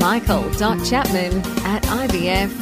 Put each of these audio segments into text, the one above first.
michael.chapman at ivf.com.au.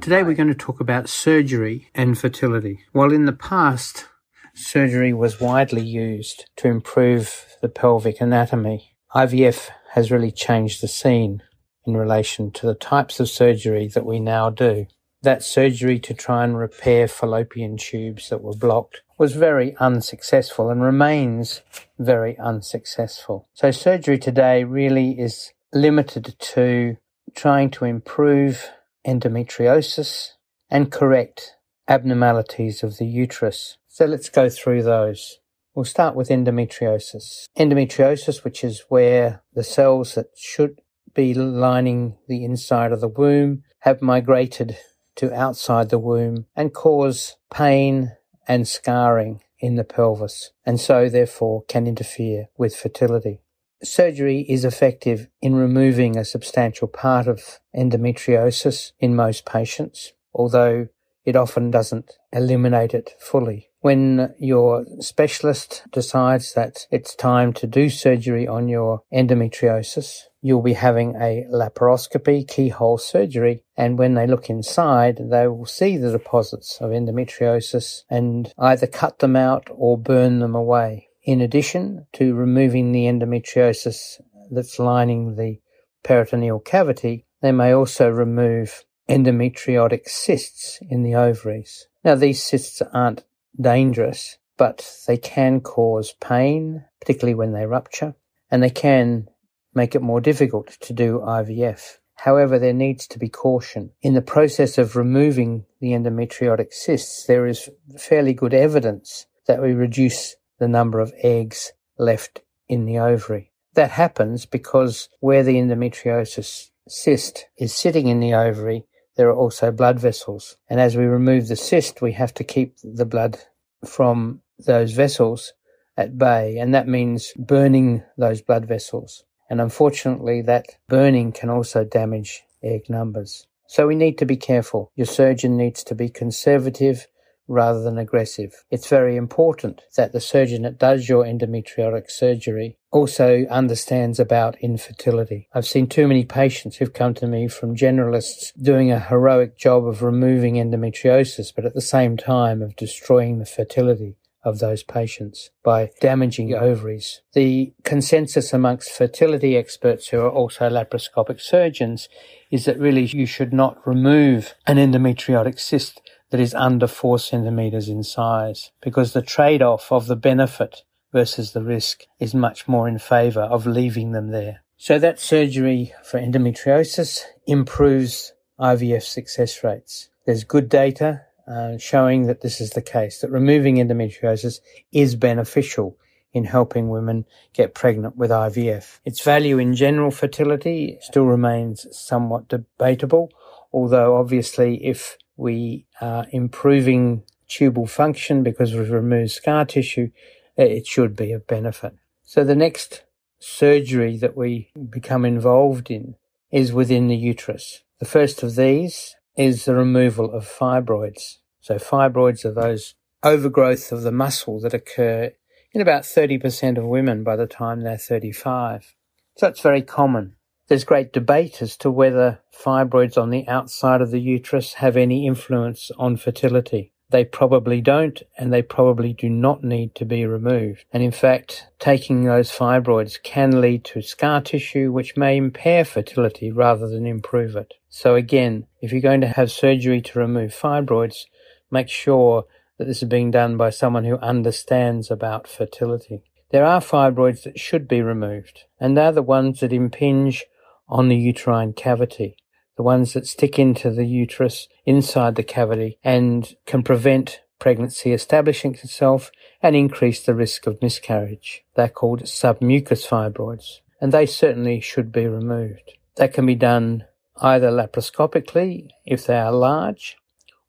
Today we're going to talk about surgery and fertility. While in the past, surgery was widely used to improve the pelvic anatomy, IVF has really changed the scene in relation to the types of surgery that we now do that surgery to try and repair fallopian tubes that were blocked was very unsuccessful and remains very unsuccessful. So surgery today really is limited to trying to improve endometriosis and correct abnormalities of the uterus. So let's go through those. We'll start with endometriosis. Endometriosis, which is where the cells that should be lining the inside of the womb have migrated to outside the womb and cause pain and scarring in the pelvis, and so therefore can interfere with fertility. Surgery is effective in removing a substantial part of endometriosis in most patients, although it often doesn't eliminate it fully. When your specialist decides that it's time to do surgery on your endometriosis, you'll be having a laparoscopy, keyhole surgery, and when they look inside, they will see the deposits of endometriosis and either cut them out or burn them away. In addition to removing the endometriosis that's lining the peritoneal cavity, they may also remove endometriotic cysts in the ovaries. Now, these cysts aren't dangerous, but they can cause pain, particularly when they rupture, and they can make it more difficult to do IVF. However, there needs to be caution. In the process of removing the endometriotic cysts, there is fairly good evidence that we reduce the number of eggs left in the ovary. That happens because where the endometriosis cyst is sitting in the ovary, there are also blood vessels. And as we remove the cyst, we have to keep the blood from those vessels at bay. And that means burning those blood vessels. And unfortunately, that burning can also damage egg numbers. So we need to be careful. Your surgeon needs to be conservative rather than aggressive. It's very important that the surgeon that does your endometriotic surgery also understands about infertility. I've seen too many patients who've come to me from generalists doing a heroic job of removing endometriosis, but at the same time of destroying the fertility of those patients by damaging ovaries. The consensus amongst fertility experts who are also laparoscopic surgeons is that really you should not remove an endometriotic cyst that is under four centimeters in size because the trade-off of the benefit versus the risk is much more in favor of leaving them there. So that surgery for endometriosis improves IVF success rates. There's good data uh, showing that this is the case, that removing endometriosis is beneficial in helping women get pregnant with IVF. Its value in general fertility still remains somewhat debatable, although obviously if we are improving tubal function because we've removed scar tissue, eh, it should be of benefit. So the next surgery that we become involved in is within the uterus. The first of these is the removal of fibroids. So fibroids are those overgrowth of the muscle that occur in about 30% of women by the time they're 35. So it's very common. There's great debate as to whether fibroids on the outside of the uterus have any influence on fertility. They probably don't, and they probably do not need to be removed. And in fact, taking those fibroids can lead to scar tissue, which may impair fertility rather than improve it. So again, if you're going to have surgery to remove fibroids, make sure that this is being done by someone who understands about fertility. There are fibroids that should be removed, and they're the ones that impinge on the uterine cavity the ones that stick into the uterus inside the cavity and can prevent pregnancy establishing itself and increase the risk of miscarriage. They're called submucous fibroids, and they certainly should be removed. That can be done either laparoscopically if they are large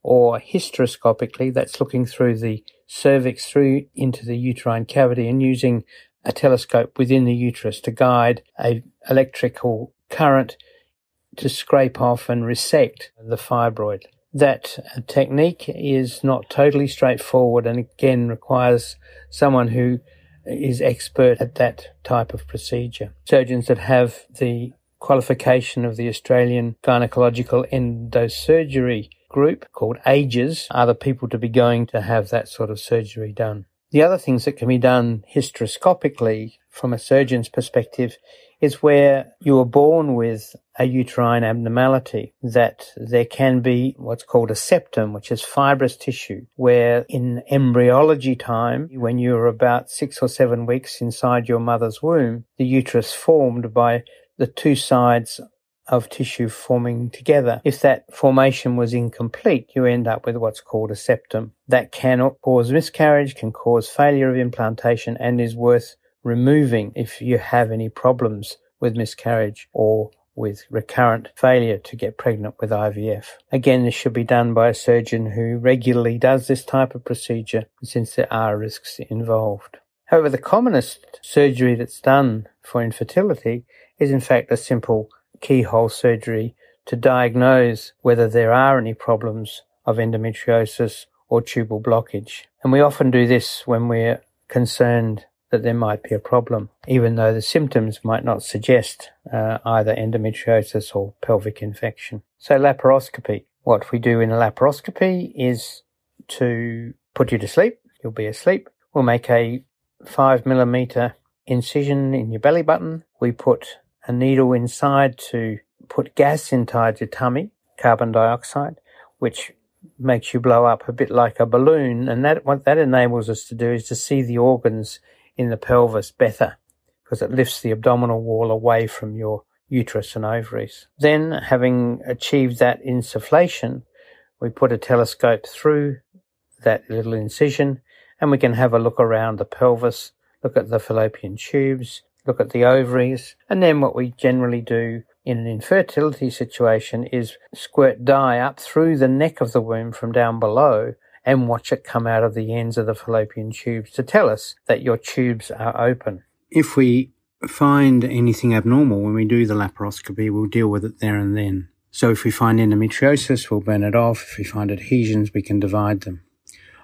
or hysteroscopically, that's looking through the cervix through into the uterine cavity and using a telescope within the uterus to guide a electrical current to scrape off and resect the fibroid. That technique is not totally straightforward and again requires someone who is expert at that type of procedure. Surgeons that have the qualification of the Australian Gynecological Endosurgery group called AGES are the people to be going to have that sort of surgery done. The other things that can be done hysteroscopically from a surgeon's perspective is where you are born with a uterine abnormality that there can be what's called a septum, which is fibrous tissue, where in embryology time, when you're about six or seven weeks inside your mother's womb, the uterus formed by the two sides of tissue forming together. If that formation was incomplete, you end up with what's called a septum. That can cause miscarriage, can cause failure of implantation, and is worth removing if you have any problems with miscarriage or with recurrent failure to get pregnant with IVF. Again, this should be done by a surgeon who regularly does this type of procedure since there are risks involved. However, the commonest surgery that's done for infertility is in fact a simple keyhole surgery to diagnose whether there are any problems of endometriosis or tubal blockage. And we often do this when we're concerned that there might be a problem, even though the symptoms might not suggest uh, either endometriosis or pelvic infection. So laparoscopy. What we do in a laparoscopy is to put you to sleep. You'll be asleep. We'll make a five millimeter incision in your belly button. We put a needle inside to put gas inside your tummy, carbon dioxide, which makes you blow up a bit like a balloon. And that what that enables us to do is to see the organs in the pelvis better because it lifts the abdominal wall away from your uterus and ovaries. Then, having achieved that insufflation, we put a telescope through that little incision and we can have a look around the pelvis, look at the fallopian tubes, look at the ovaries, and then what we generally do in an infertility situation is squirt dye up through the neck of the womb from down below and watch it come out of the ends of the fallopian tubes to tell us that your tubes are open. If we find anything abnormal when we do the laparoscopy, we'll deal with it there and then. So if we find endometriosis, we'll burn it off. If we find adhesions, we can divide them.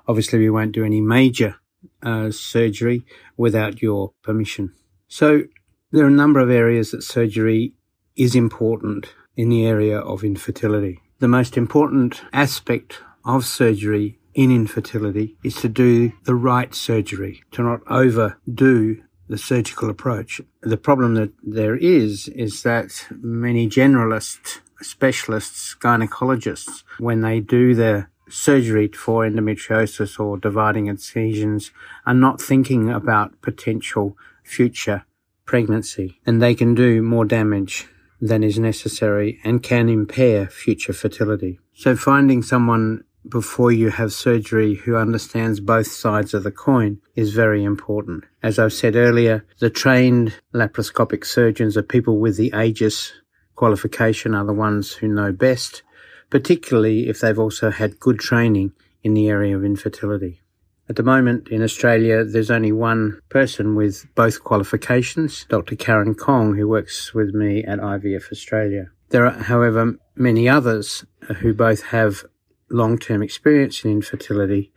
Obviously, we won't do any major uh, surgery without your permission. So there are a number of areas that surgery is important in the area of infertility. The most important aspect of surgery in infertility is to do the right surgery, to not overdo the surgical approach. The problem that there is, is that many generalists, specialists, gynecologists, when they do their surgery for endometriosis or dividing adhesions, are not thinking about potential future pregnancy, and they can do more damage than is necessary and can impair future fertility. So finding someone before you have surgery who understands both sides of the coin is very important. As I've said earlier, the trained laparoscopic surgeons are people with the AGES qualification are the ones who know best, particularly if they've also had good training in the area of infertility. At the moment in Australia, there's only one person with both qualifications, Dr. Karen Kong, who works with me at IVF Australia. There are, however, many others who both have long-term experience in infertility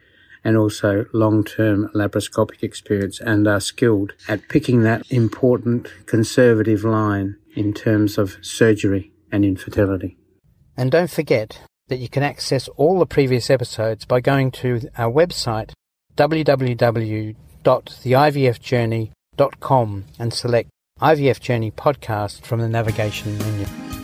and also long-term laparoscopic experience and are skilled at picking that important conservative line in terms of surgery and infertility. And don't forget that you can access all the previous episodes by going to our website www.theivfjourney.com and select IVF Journey Podcast from the navigation menu.